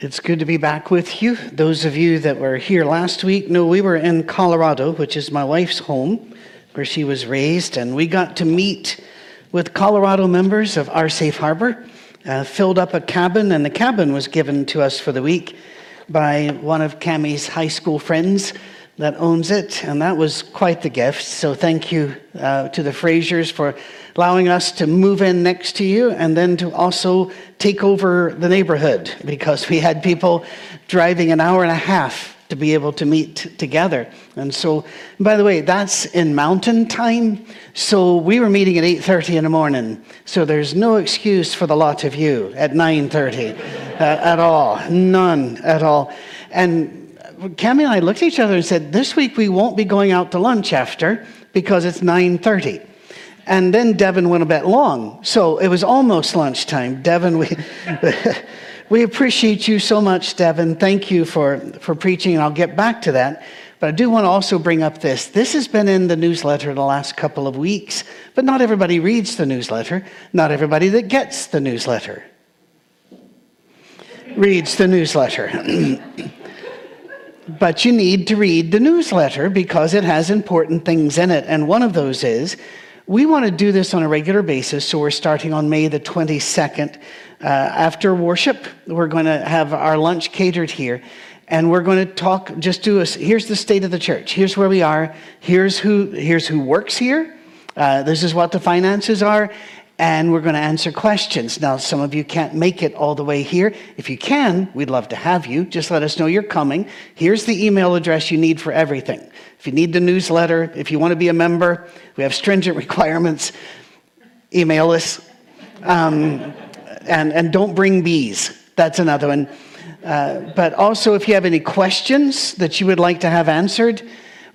It's good to be back with you. Those of you that were here last week know we were in Colorado, which is my wife's home, where she was raised, and we got to meet with Colorado members of our safe harbor. Uh, filled up a cabin, and the cabin was given to us for the week by one of Cammie's high school friends that owns it, and that was quite the gift. So thank you uh, to the Frasers for allowing us to move in next to you and then to also take over the neighborhood because we had people driving an hour and a half to be able to meet together. And so, by the way, that's in mountain time. So we were meeting at 8:30 in the morning. So there's no excuse for the lot of you at 9:30 uh, at all. None at all. And Cammie and I looked at each other and said, "This week we won't be going out to lunch after because it's 9:30." And then Devin went a bit long. So it was almost lunchtime. Devin, we, we appreciate you so much, Devin. Thank you for, for preaching, and I'll get back to that. But I do want to also bring up this. This has been in the newsletter the last couple of weeks, but not everybody reads the newsletter. Not everybody that gets the newsletter reads the newsletter. but you need to read the newsletter because it has important things in it. And one of those is we want to do this on a regular basis, so we're starting on May the 22nd. Uh, after worship, we're going to have our lunch catered here, and we're going to talk. Just do us. Here's the state of the church. Here's where we are. Here's who. Here's who works here. Uh, this is what the finances are, and we're going to answer questions. Now, some of you can't make it all the way here. If you can, we'd love to have you. Just let us know you're coming. Here's the email address you need for everything. If you need the newsletter, if you want to be a member, we have stringent requirements. Email us. Um, and, and don't bring bees. That's another one. Uh, but also, if you have any questions that you would like to have answered,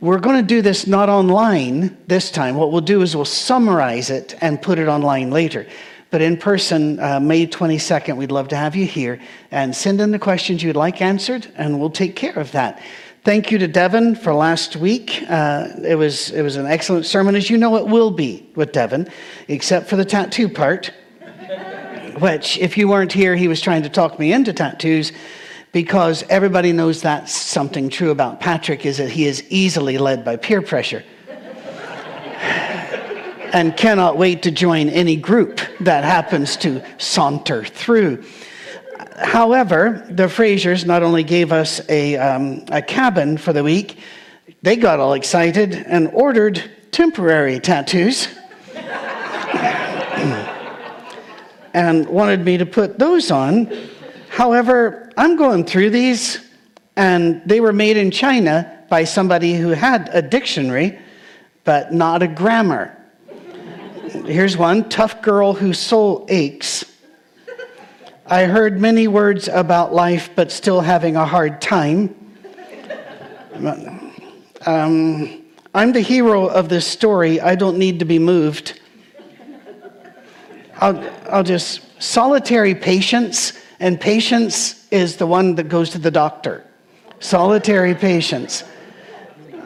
we're going to do this not online this time. What we'll do is we'll summarize it and put it online later. But in person, uh, May 22nd, we'd love to have you here and send in the questions you'd like answered, and we'll take care of that. Thank you to Devin for last week. Uh, it, was, it was an excellent sermon, as you know it will be with Devin, except for the tattoo part, which, if you weren't here, he was trying to talk me into tattoos because everybody knows that's something true about Patrick is that he is easily led by peer pressure and cannot wait to join any group that happens to saunter through. However, the Frasers not only gave us a, um, a cabin for the week, they got all excited and ordered temporary tattoos and wanted me to put those on However, I'm going through these, and they were made in China by somebody who had a dictionary, but not a grammar. Here's one tough girl whose soul aches. I heard many words about life, but still having a hard time. Um, I'm the hero of this story. I don't need to be moved. I'll, I'll just, solitary patience and patience is the one that goes to the doctor. Solitary patience.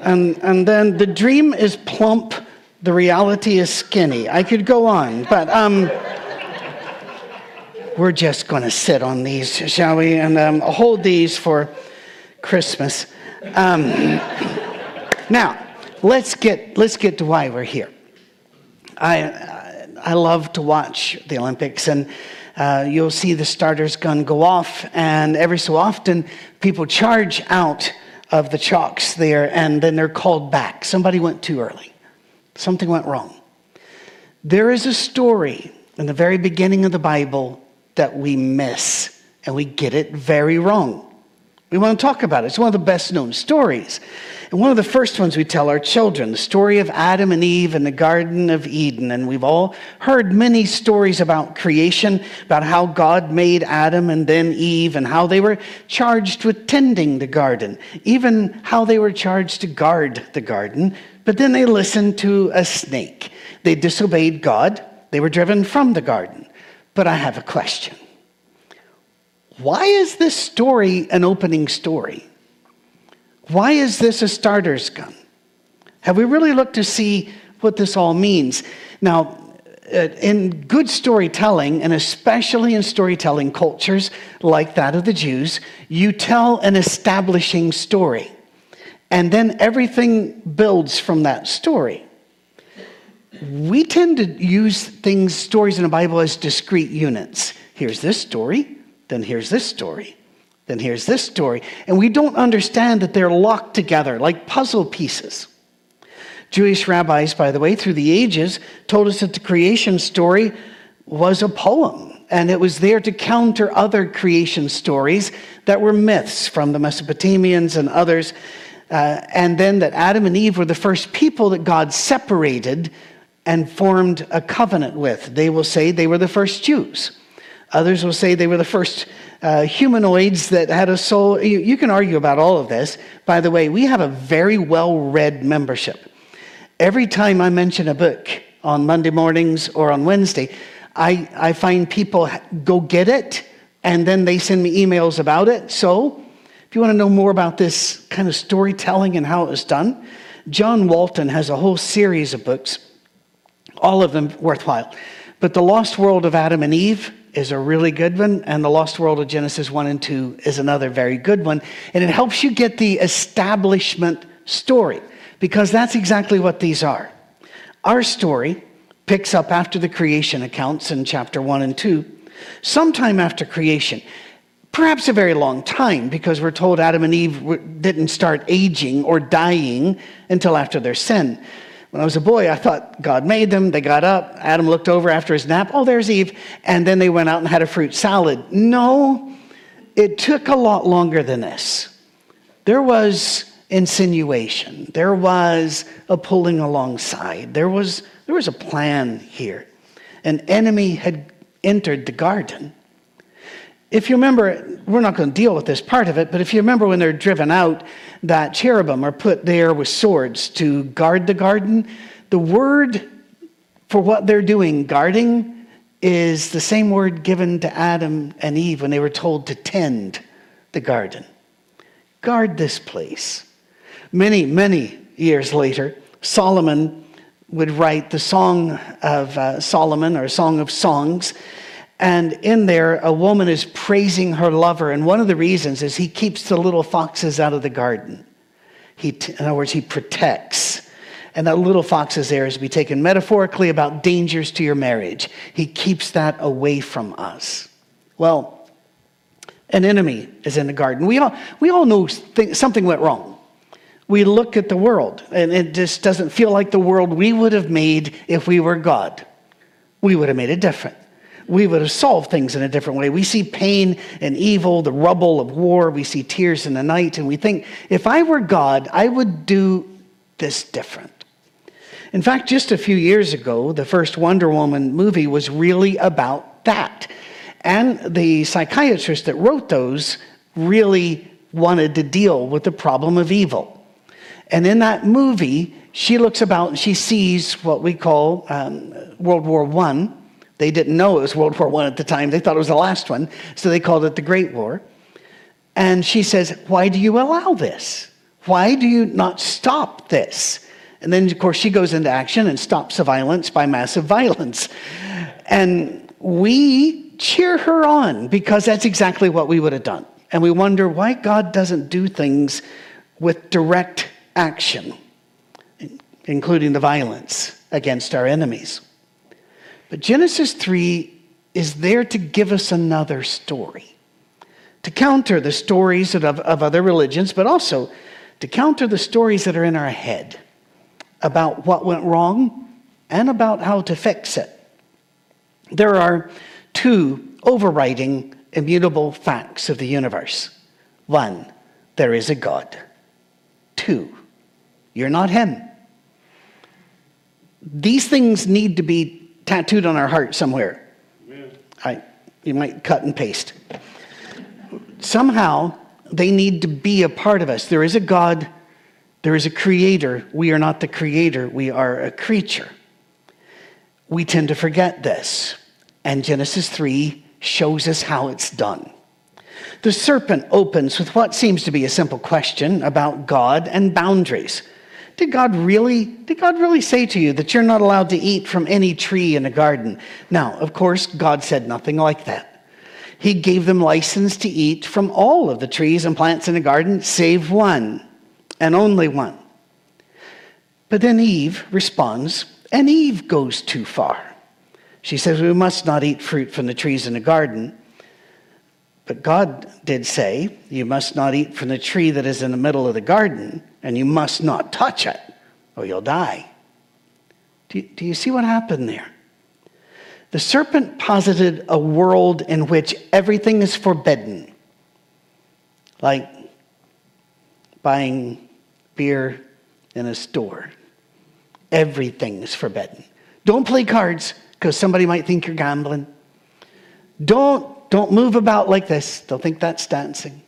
And, and then the dream is plump, the reality is skinny. I could go on, but um, we're just going to sit on these, shall we? And um, hold these for Christmas. Um, now, let's get, let's get to why we're here. I, I love to watch the Olympics, and uh, you'll see the starter's gun go off, and every so often, people charge out of the chalks there, and then they're called back. Somebody went too early, something went wrong. There is a story in the very beginning of the Bible that we miss, and we get it very wrong. We want to talk about it. It's one of the best known stories. And one of the first ones we tell our children, the story of Adam and Eve in the Garden of Eden. And we've all heard many stories about creation, about how God made Adam and then Eve, and how they were charged with tending the garden, even how they were charged to guard the garden. But then they listened to a snake. They disobeyed God, they were driven from the garden. But I have a question. Why is this story an opening story? Why is this a starter's gun? Have we really looked to see what this all means? Now, uh, in good storytelling, and especially in storytelling cultures like that of the Jews, you tell an establishing story. And then everything builds from that story. We tend to use things, stories in the Bible, as discrete units. Here's this story, then here's this story, then here's this story. And we don't understand that they're locked together like puzzle pieces. Jewish rabbis, by the way, through the ages, told us that the creation story was a poem, and it was there to counter other creation stories that were myths from the Mesopotamians and others. Uh, and then that Adam and Eve were the first people that God separated and formed a covenant with. They will say they were the first Jews. Others will say they were the first uh, humanoids that had a soul. You, you can argue about all of this. By the way, we have a very well read membership. Every time I mention a book on Monday mornings or on Wednesday, I, I find people go get it and then they send me emails about it. So, if you want to know more about this kind of storytelling and how it was done, John Walton has a whole series of books, all of them worthwhile. But The Lost World of Adam and Eve is a really good one, and The Lost World of Genesis 1 and 2 is another very good one. And it helps you get the establishment story because that's exactly what these are. Our story picks up after the creation accounts in chapter 1 and 2, sometime after creation. Perhaps a very long time because we're told Adam and Eve didn't start aging or dying until after their sin. When I was a boy, I thought God made them. They got up. Adam looked over after his nap. Oh, there's Eve. And then they went out and had a fruit salad. No, it took a lot longer than this. There was insinuation. There was a pulling alongside. There was, there was a plan here. An enemy had entered the garden. If you remember, we're not going to deal with this part of it, but if you remember when they're driven out, that cherubim are put there with swords to guard the garden. The word for what they're doing, guarding, is the same word given to Adam and Eve when they were told to tend the garden. Guard this place. Many, many years later, Solomon would write the Song of uh, Solomon or Song of Songs. And in there, a woman is praising her lover. And one of the reasons is he keeps the little foxes out of the garden. He, in other words, he protects. And that little fox is there is to be taken metaphorically about dangers to your marriage. He keeps that away from us. Well, an enemy is in the garden. We all, we all know th- something went wrong we look at the world and it just doesn't feel like the world we would have made if we were God. We would have made it different. We would have solved things in a different way. We see pain and evil, the rubble of war. We see tears in the night, and we think, if I were God, I would do this different. In fact, just a few years ago, the first Wonder Woman movie was really about that. And the psychiatrist that wrote those really wanted to deal with the problem of evil. And in that movie, she looks about and she sees what we call um, World War I. They didn't know it was World War I at the time. They thought it was the last one, so they called it the Great War. And she says, Why do you allow this? Why do you not stop this? And then, of course, she goes into action and stops the violence by massive violence. And we cheer her on because that's exactly what we would have done. And we wonder why God doesn't do things with direct action, including the violence against our enemies. But Genesis 3 is there to give us another story, to counter the stories of, of other religions, but also to counter the stories that are in our head about what went wrong and about how to fix it. There are two overriding immutable facts of the universe. One, there is a God. Two, you're not him. These things need to be tattooed on our heart somewhere. I, you might cut and paste. Somehow, they need to be a part of us. There is a God, there is a creator. We are not the creator, we are a creature. We tend to forget this. And Genesis 3 shows us how it's done. The serpent opens with what seems to be a simple question about God and boundaries. Did God really did God really say to you that you're not allowed to eat from any tree in a garden? Now, of course, God said nothing like that. He gave them license to eat from all of the trees and plants in the garden save one, and only one. But then Eve responds, and Eve goes too far. She says, We must not eat fruit from the trees in the garden. But God did say, You must not eat from the tree that is in the middle of the garden, and you must not touch it, or you'll die. Do you, do you see what happened there? The serpent posited a world in which everything is forbidden, like buying beer in a store. Everything is forbidden. Don't play cards because somebody might think you're gambling. Don't don't move about like this. They'll think that's dancing.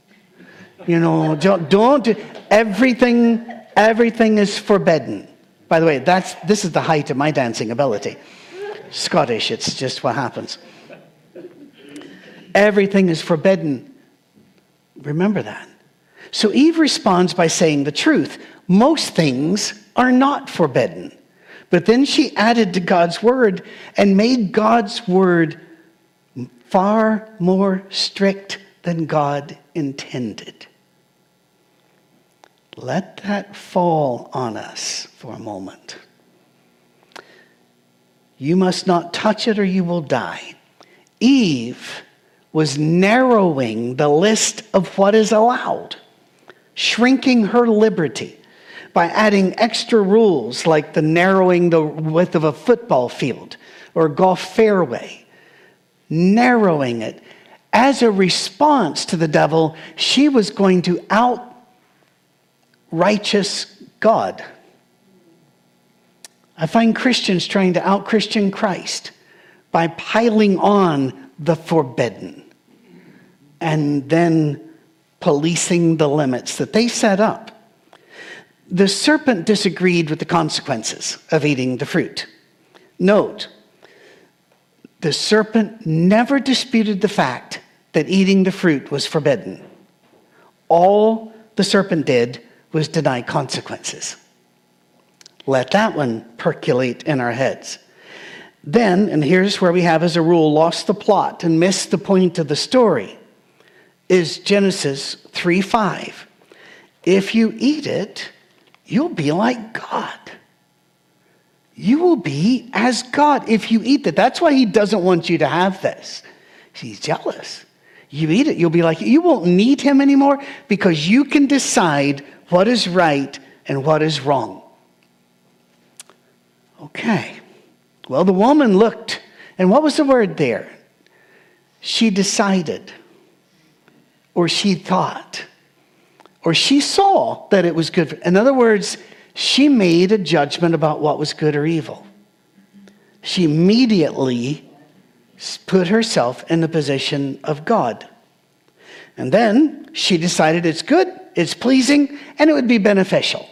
You know, don't, don't everything, everything is forbidden. By the way, that's, this is the height of my dancing ability. Scottish, it's just what happens. Everything is forbidden. Remember that. So Eve responds by saying the truth. Most things are not forbidden. But then she added to God's word and made God's word far more strict than God intended. Let that fall on us for a moment. You must not touch it or you will die. Eve was narrowing the list of what is allowed, shrinking her liberty by adding extra rules like the narrowing the width of a football field or golf fairway narrowing it. As a response to the devil, she was going to out righteous God. I find Christians trying to out Christian Christ by piling on the forbidden and then policing the limits that they set up. The serpent disagreed with the consequences of eating the fruit. Note, the serpent never disputed the fact that eating the fruit was forbidden. All the serpent did was deny consequences. Let that one percolate in our heads. Then, and here's where we have as a rule lost the plot and missed the point of the story, is Genesis 3 5. If you eat it, you'll be like God you will be as God if you eat that. That's why he doesn't want you to have this. He's jealous. You eat it, you'll be like, you won't need him anymore because you can decide what is right and what is wrong. Okay. Well, the woman looked, and what was the word there? She decided, or she thought, or she saw that it was good. In other words, she made a judgment about what was good or evil. She immediately put herself in the position of God. And then she decided it's good, it's pleasing, and it would be beneficial.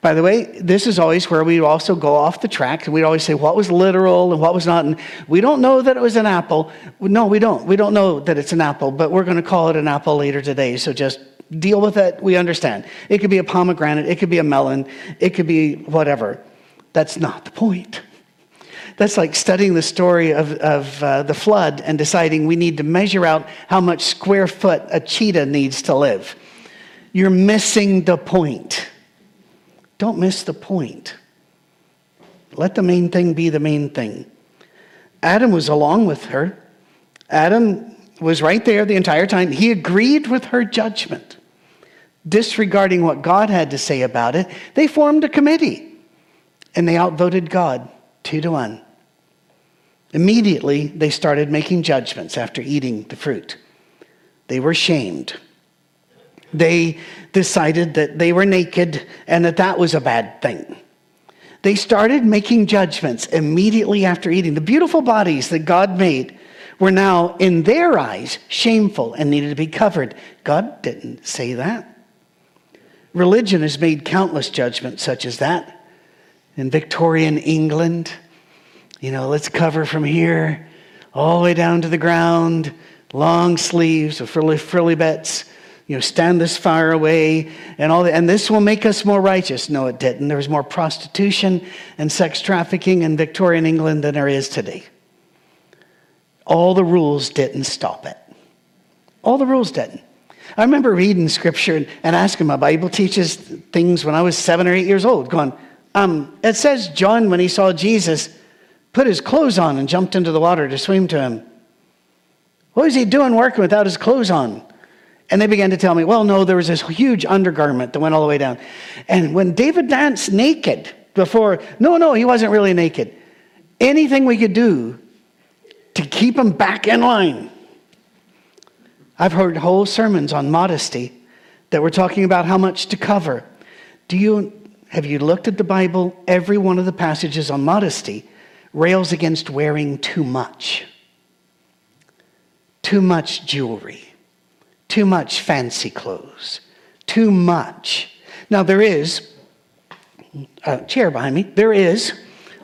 By the way, this is always where we also go off the track. and We always say what was literal and what was not. And we don't know that it was an apple. No, we don't. We don't know that it's an apple, but we're going to call it an apple later today. So just deal with it. We understand. It could be a pomegranate, it could be a melon, it could be whatever. That's not the point. That's like studying the story of, of uh, the flood and deciding we need to measure out how much square foot a cheetah needs to live. You're missing the point. Don't miss the point. Let the main thing be the main thing. Adam was along with her. Adam was right there the entire time. He agreed with her judgment disregarding what God had to say about it, they formed a committee and they outvoted God two to one. Immediately, they started making judgments after eating the fruit. They were shamed. They decided that they were naked and that that was a bad thing. They started making judgments immediately after eating. The beautiful bodies that God made were now, in their eyes, shameful and needed to be covered. God didn't say that. Religion has made countless judgments such as that. In Victorian England, you know, let's cover from here all the way down to the ground, long sleeves frilly, frilly bits, you know, stand this far away and all that, and this will make us more righteous. No, it didn't. There was more prostitution and sex trafficking in Victorian England than there is today. All the rules didn't stop it. All the rules didn't. I remember reading scripture and, and asking my Bible teachers things when I was seven or eight years old, going, um, it says John, when he saw Jesus, put his clothes on and jumped into the water to swim to him. What was he doing working without his clothes on? And they began to tell me, well, no, there was this huge undergarment that went all the way down. And when David danced naked before, no, no, he wasn't really naked. Anything we could do to keep him back in line. I've heard whole sermons on modesty that were talking about how much to cover. Do you have you looked at the Bible? Every one of the passages on modesty rails against wearing too much. Too much jewelry too much fancy clothes, too much. Now, there is, a chair behind me, there is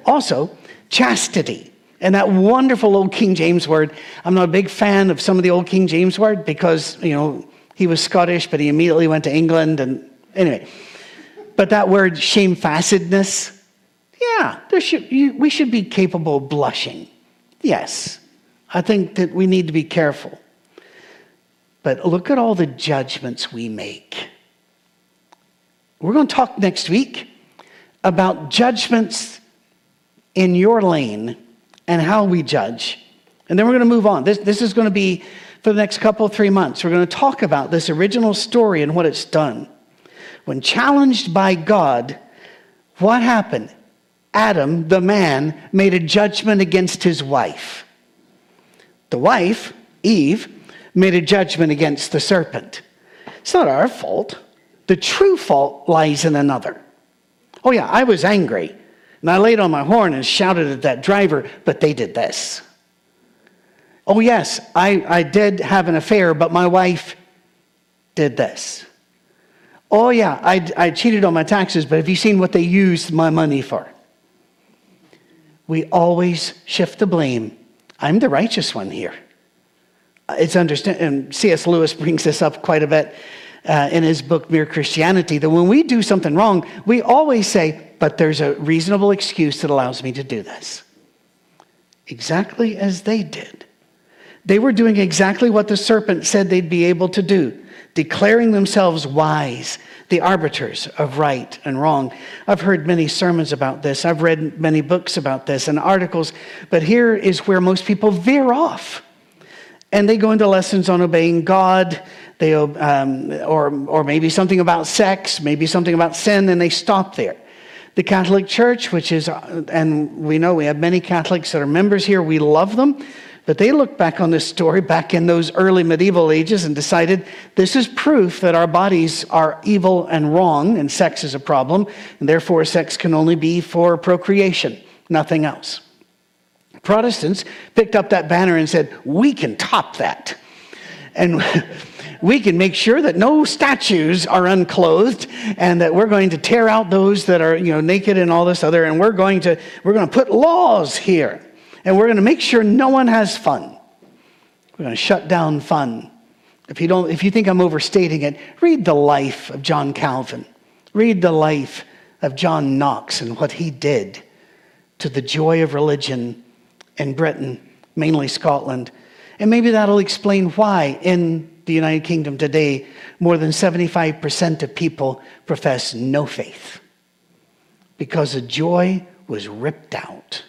also chastity. And that wonderful old King James word, I'm not a big fan of some of the old King James word because, you know, he was Scottish, but he immediately went to England. And anyway, but that word shamefacedness, yeah, should, you, we should be capable of blushing. Yes, I think that we need to be careful. But look at all the judgments we make. We're going to talk next week about judgments in your lane and how we judge. And then we're going to move on. This, this is going to be for the next couple, three months. We're going to talk about this original story and what it's done. When challenged by God, what happened? Adam, the man, made a judgment against his wife. The wife, Eve, made a judgment against the serpent. It's not our fault. The true fault lies in another. Oh, yeah, I was angry. And I laid on my horn and shouted at that driver, but they did this. Oh, yes, I, I did have an affair, but my wife did this. Oh, yeah, I, I cheated on my taxes, but have you seen what they used my money for? We always shift the blame. I'm the righteous one here it's understand, and C.S. Lewis brings this up quite a bit uh, in his book Mere Christianity, that when we do something wrong, we always say, but there's a reasonable excuse that allows me to do this. Exactly as they did. They were doing exactly what the serpent said they'd be able to do, declaring themselves wise, the arbiters of right and wrong. I've heard many sermons about this, I've read many books about this and articles, but here is where most people veer off and they go into lessons on obeying God, they, um, or, or maybe something about sex, maybe something about sin, and they stop there. The Catholic Church, which is, uh, and we know we have many Catholics that are members here, we love them, but they look back on this story back in those early medieval ages and decided this is proof that our bodies are evil and wrong, and sex is a problem, and therefore sex can only be for procreation, nothing else. Protestants picked up that banner and said, We can top that. And we can make sure that no statues are unclothed and that we're going to tear out those that are you know naked and all this other and we're going to we're going to put laws here. And we're going to make sure no one has fun. We're going to shut down fun. If you don't if you think i'm overstating it read the life of john calvin. Read the life of john knox and what he did to the joy of religion in Britain, mainly Scotland. And maybe that'll explain why in the United Kingdom today, more than 75% of people profess no faith because the joy was ripped out.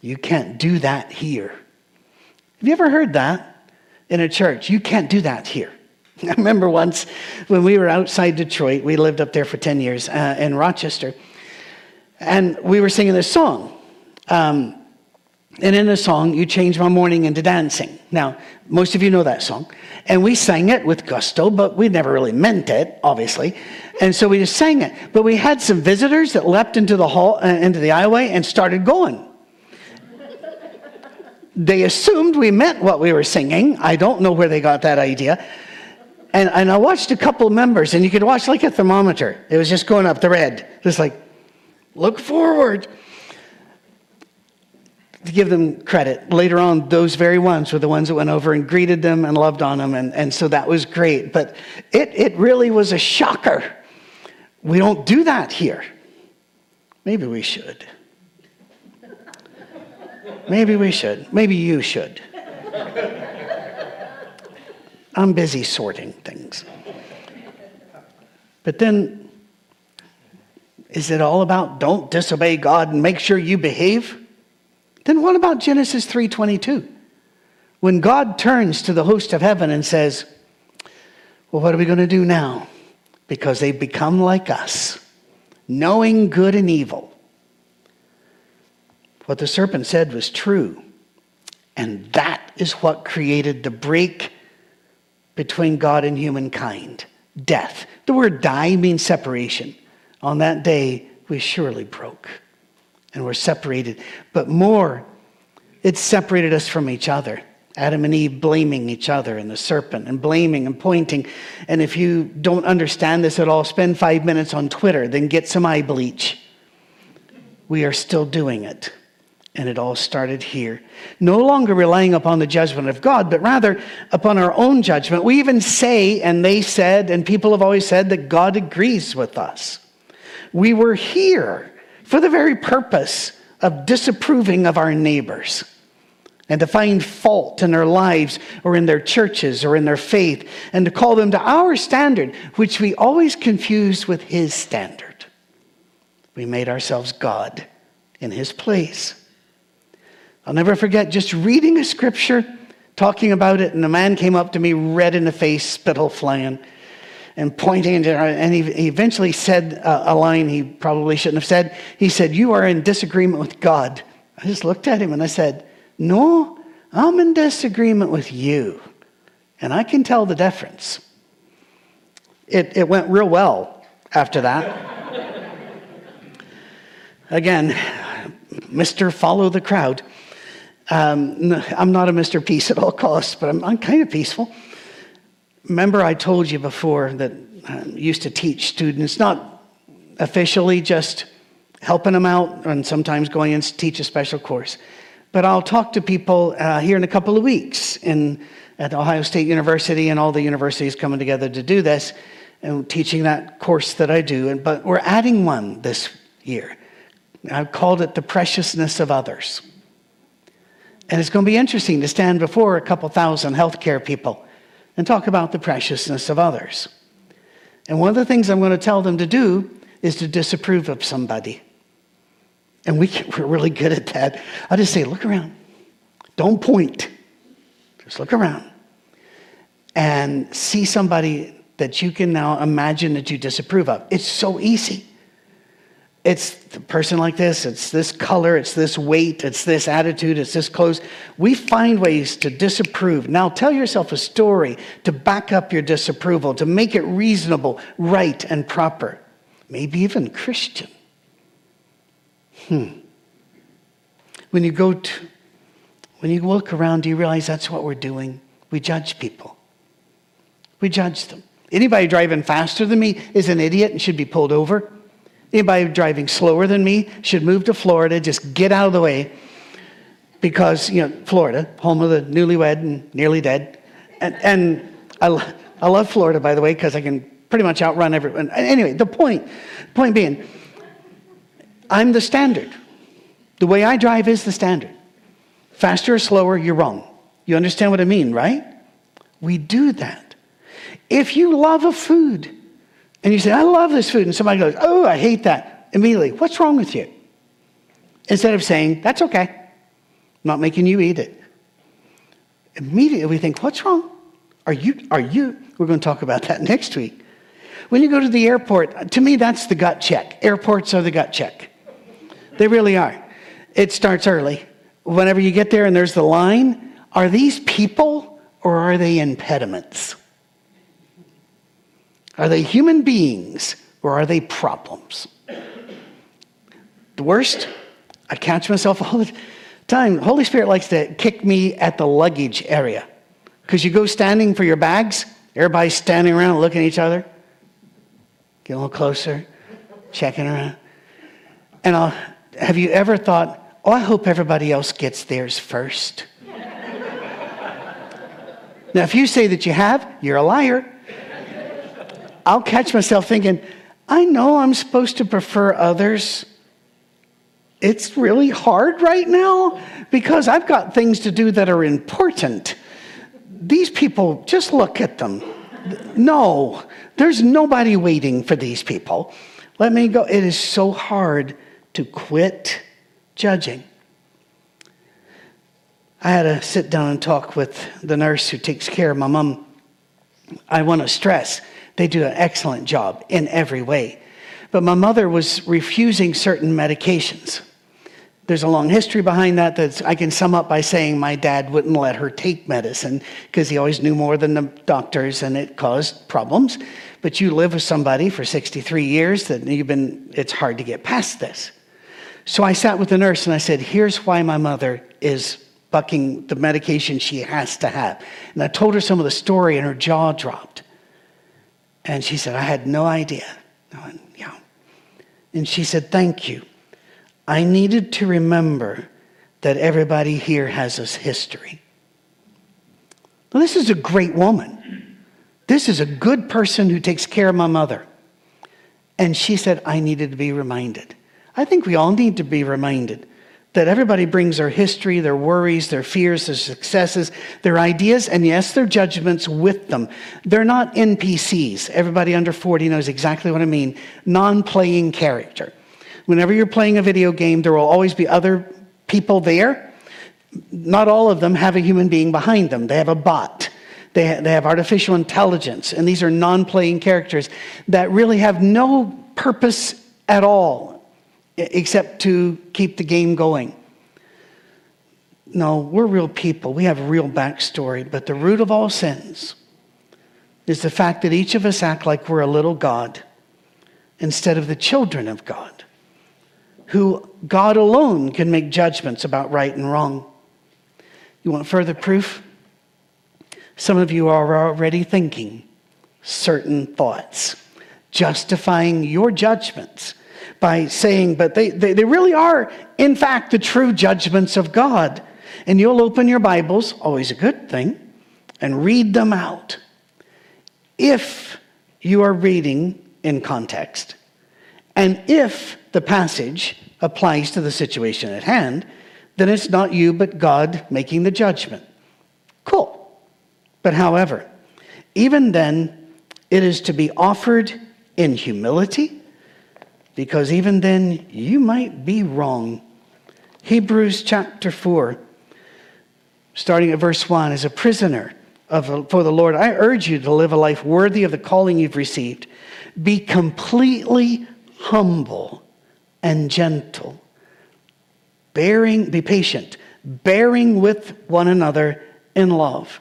You can't do that here. Have you ever heard that in a church? You can't do that here. I remember once when we were outside Detroit, we lived up there for 10 years uh, in Rochester, and we were singing this song. Um, and in the song, You Change My Mourning into Dancing. Now, most of you know that song. And we sang it with gusto, but we never really meant it, obviously. And so we just sang it. But we had some visitors that leapt into the hall, uh, into the aisleway and started going. they assumed we meant what we were singing. I don't know where they got that idea. And, and I watched a couple members, and you could watch like a thermometer. It was just going up the red. Just like, look forward to give them credit. Later on, those very ones were the ones that went over and greeted them and loved on them. And, and so that was great. But it, it really was a shocker. We don't do that here. Maybe we should. Maybe we should. Maybe you should. I'm busy sorting things. But then, is it all about don't disobey God and make sure you behave? Then what about Genesis 3:22? When God turns to the host of heaven and says, "Well, what are we going to do now? Because they've become like us, knowing good and evil." What the serpent said was true. And that is what created the break between God and humankind death. The word die means separation. On that day, we surely broke and we're separated. But more, it separated us from each other. Adam and Eve blaming each other and the serpent and blaming and pointing. And if you don't understand this at all, spend five minutes on Twitter, then get some eye bleach. We are still doing it. And it all started here. No longer relying upon the judgment of God, but rather upon our own judgment. We even say, and they said, and people have always said, that God agrees with us. We were here for the very purpose of disapproving of our neighbors and to find fault in their lives or in their churches or in their faith and to call them to our standard, which we always confuse with His standard. We made ourselves God in His place. I'll never forget just reading a scripture, talking about it, and a man came up to me, red in the face, spittle flying and pointing at her, and he, he eventually said a, a line he probably shouldn't have said. He said, You are in disagreement with God. I just looked at him and I said, No, I'm in disagreement with you. And I can tell the difference. It, it went real well after that. Again, Mr. Follow the Crowd. Um, I'm not a Mr. Peace at all costs, but I'm, I'm kind of peaceful. Remember, I told you before that I used to teach students, not officially, just helping them out, and sometimes going and teach a special course. But I'll talk to people uh, here in a couple of weeks in, at Ohio State University, and all the universities coming together to do this, and teaching that course that I do. And, but we're adding one this year. I've called it The Preciousness of Others. And it's going to be interesting to stand before a couple thousand healthcare people and talk about the preciousness of others. And one of the things I'm going to tell them to do is to disapprove of somebody. And we we're really good at that. I'll just say, look around. Don't point. Just look around. And see somebody that you can now imagine that you disapprove of. It's so easy it's the person like this, it's this color, it's this weight, it's this attitude, it's this clothes. We find ways to disapprove. Now tell yourself a story to back up your disapproval, to make it reasonable, right, and proper. Maybe even Christian. Hmm. When you go to, when you look around, do you realize that's what we're doing? We judge people. We judge them. Anybody driving faster than me is an idiot and should be pulled over. Anybody driving slower than me should move to Florida, just get out of the way. Because, you know, Florida, home of the newlywed and nearly dead. And, and I, I love Florida, by the way, because I can pretty much outrun everyone. Anyway, the point, point being, I'm the standard. The way I drive is the standard. Faster or slower, you're wrong. You understand what I mean, right? We do that. If you love a food, and you say, I love this food, and somebody goes, Oh, I hate that. Immediately, what's wrong with you? Instead of saying, That's okay, I'm not making you eat it. Immediately we think, What's wrong? Are you, are you? We're going to talk about that next week. When you go to the airport, to me, that's the gut check. Airports are the gut check. They really are. It starts early. Whenever you get there and there's the line, are these people or are they impediments? Are they human beings or are they problems? The worst, I catch myself all the time. Holy Spirit likes to kick me at the luggage area. Because you go standing for your bags, everybody's standing around looking at each other. Get a little closer, checking around. And I'll, have you ever thought, Oh, I hope everybody else gets theirs first. now, if you say that you have, you're a liar. I'll catch myself thinking, I know I'm supposed to prefer others. It's really hard right now because I've got things to do that are important. These people, just look at them. No, there's nobody waiting for these people. Let me go. It is so hard to quit judging. I had to sit down and talk with the nurse who takes care of my mom. I want to stress they do an excellent job in every way. But my mother was refusing certain medications. There's a long history behind that that I can sum up by saying my dad wouldn't let her take medicine because he always knew more than the doctors and it caused problems. But you live with somebody for 63 years that you've been, it's hard to get past this. So I sat with the nurse and I said, Here's why my mother is bucking the medication she has to have. And I told her some of the story and her jaw dropped. And she said, I had no idea. Went, yeah. And she said, Thank you. I needed to remember that everybody here has a history. Well, this is a great woman. This is a good person who takes care of my mother. And she said, I needed to be reminded. I think we all need to be reminded that everybody brings their history, their worries, their fears, their successes, their ideas, and yes, their judgments with them. They're not NPCs. Everybody under 40 knows exactly what I mean. Non playing character. Whenever you're playing a video game, there will always be other people there. Not all of them have a human being behind them, they have a bot. They, they have artificial intelligence, and these are non playing characters that really have no purpose at all except to keep the game going. No, we're real people. We have a real backstory, but the root of all sins is the fact that each of us act like we're a little God instead of the children of God, who God alone can make judgments about right and wrong. You want further proof? Some of you are already thinking certain thoughts, justifying your judgments by saying, but they, they, they really are, in fact, the true judgments of God. And you'll open your Bibles, always a good thing, and read them out. If you are reading in context, and if the passage applies to the situation at hand, then it's not you but God making the judgment. Cool. But however, even then, it is to be offered in humility because even then you might be wrong. Hebrews chapter 4, starting at verse 1, as a prisoner of, for the Lord, I urge you to live a life worthy of the calling you've received. Be completely humble and gentle, bearing, be patient, bearing with one another in love.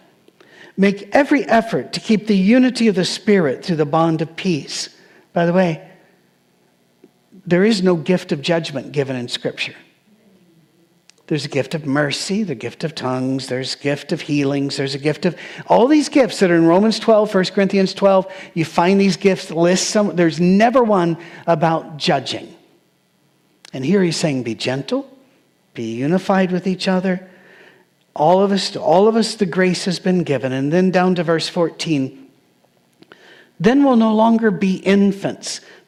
Make every effort to keep the unity of the Spirit through the bond of peace. By the way, there is no gift of judgment given in Scripture. There's a gift of mercy, the gift of tongues, there's a gift of healings, there's a gift of all these gifts that are in Romans 12, 1 Corinthians 12. You find these gifts list some, there's never one about judging. And here he's saying, be gentle, be unified with each other. All of us, all of us, the grace has been given. And then down to verse 14. Then we'll no longer be infants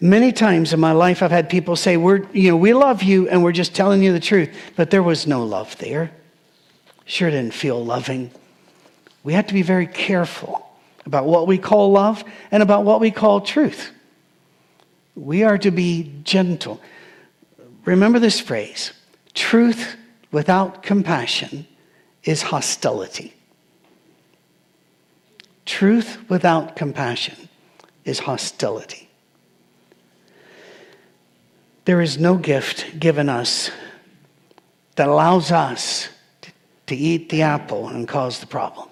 Many times in my life, I've had people say, we're, you know, we love you and we're just telling you the truth, but there was no love there. Sure didn't feel loving. We have to be very careful about what we call love and about what we call truth. We are to be gentle. Remember this phrase truth without compassion is hostility. Truth without compassion is hostility. There is no gift given us that allows us to eat the apple and cause the problem.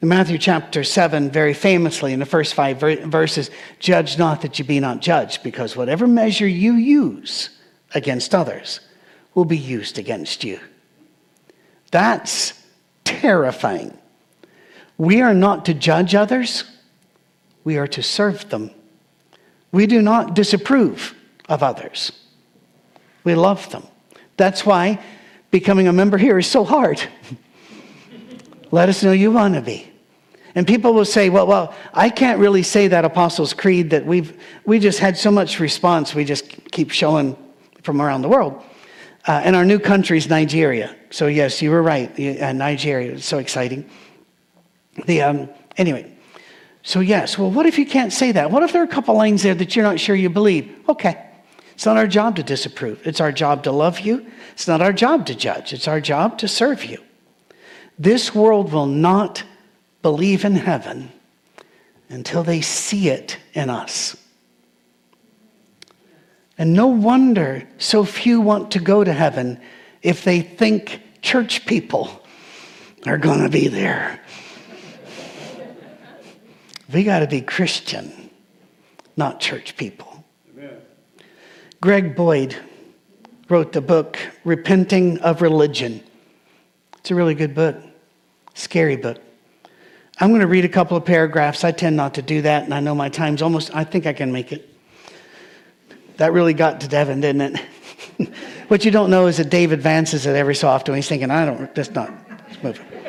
In Matthew chapter 7, very famously, in the first five verses, judge not that you be not judged, because whatever measure you use against others will be used against you. That's terrifying. We are not to judge others, we are to serve them. We do not disapprove of others, we love them. That's why becoming a member here is so hard. Let us know you want to be. And people will say, well, well, I can't really say that Apostles' Creed that we've we just had so much response, we just keep showing from around the world. Uh, and our new country is Nigeria. So, yes, you were right. Uh, Nigeria is so exciting. The, um, anyway, so yes, well, what if you can't say that? What if there are a couple lines there that you're not sure you believe? Okay. It's not our job to disapprove. It's our job to love you. It's not our job to judge. It's our job to serve you. This world will not believe in heaven until they see it in us. And no wonder so few want to go to heaven if they think church people are going to be there. we got to be Christian, not church people. Greg Boyd wrote the book Repenting of Religion. It's a really good book, scary book. I'm going to read a couple of paragraphs. I tend not to do that, and I know my time's almost, I think I can make it. That really got to Devin, didn't it? what you don't know is that Dave advances it every so often. He's thinking, I don't, that's not, let's move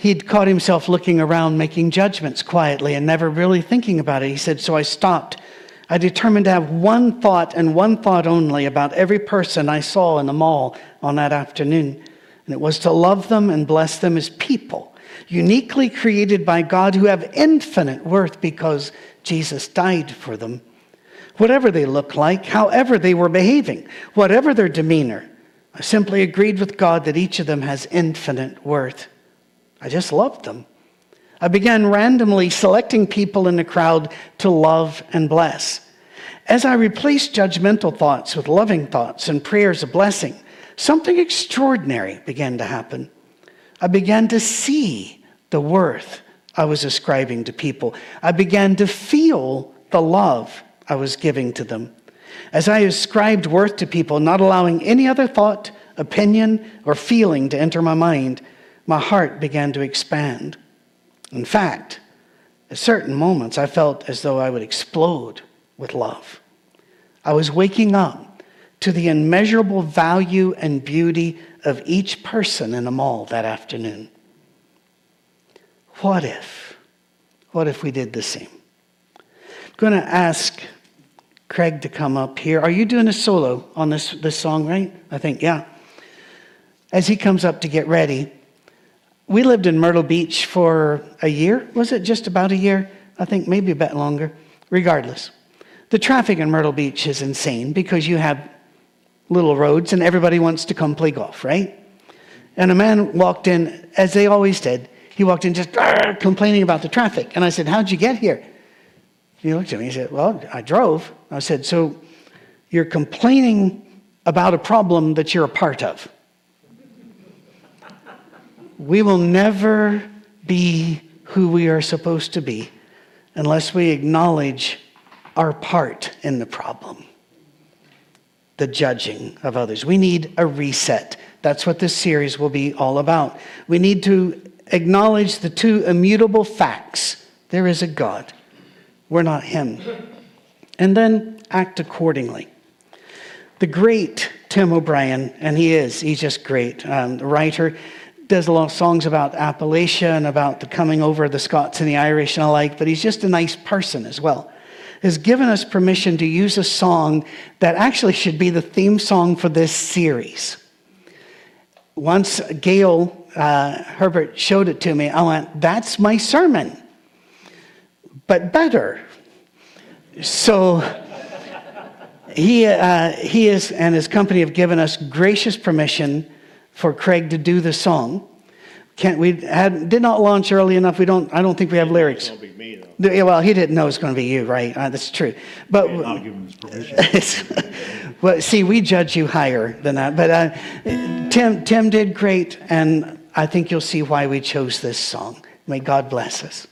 He'd caught himself looking around, making judgments quietly, and never really thinking about it. He said, So I stopped. I determined to have one thought and one thought only about every person I saw in the mall on that afternoon. And it was to love them and bless them as people, uniquely created by God who have infinite worth because Jesus died for them. Whatever they looked like, however they were behaving, whatever their demeanor, I simply agreed with God that each of them has infinite worth. I just loved them. I began randomly selecting people in the crowd to love and bless. As I replaced judgmental thoughts with loving thoughts and prayers of blessing, something extraordinary began to happen. I began to see the worth I was ascribing to people. I began to feel the love I was giving to them. As I ascribed worth to people, not allowing any other thought, opinion, or feeling to enter my mind, my heart began to expand. In fact, at certain moments, I felt as though I would explode with love. I was waking up to the immeasurable value and beauty of each person in the mall that afternoon. What if? What if we did the same? I'm going to ask Craig to come up here. Are you doing a solo on this, this song, right? I think, yeah. As he comes up to get ready, we lived in Myrtle Beach for a year. Was it just about a year? I think maybe a bit longer. Regardless, the traffic in Myrtle Beach is insane because you have little roads and everybody wants to come play golf, right? And a man walked in, as they always did, he walked in just complaining about the traffic. And I said, How'd you get here? He looked at me. He said, Well, I drove. I said, So you're complaining about a problem that you're a part of. We will never be who we are supposed to be unless we acknowledge our part in the problem the judging of others. We need a reset. That's what this series will be all about. We need to acknowledge the two immutable facts there is a God, we're not Him. And then act accordingly. The great Tim O'Brien, and he is, he's just great, um, writer, does a lot of songs about Appalachia and about the coming over of the Scots and the Irish and alike, but he's just a nice person as well. Has given us permission to use a song that actually should be the theme song for this series. Once Gail uh, Herbert showed it to me, I went, that's my sermon, but better. So he, uh, he is, and his company have given us gracious permission for Craig to do the song. Can't, we had, did not launch early enough. We don't, I don't think we have lyrics. Me, well, he didn't know it was going to be you, right? Uh, that's true. But I'll give him permission. well, see, we judge you higher than that. But uh, Tim, Tim did great, and I think you'll see why we chose this song. May God bless us.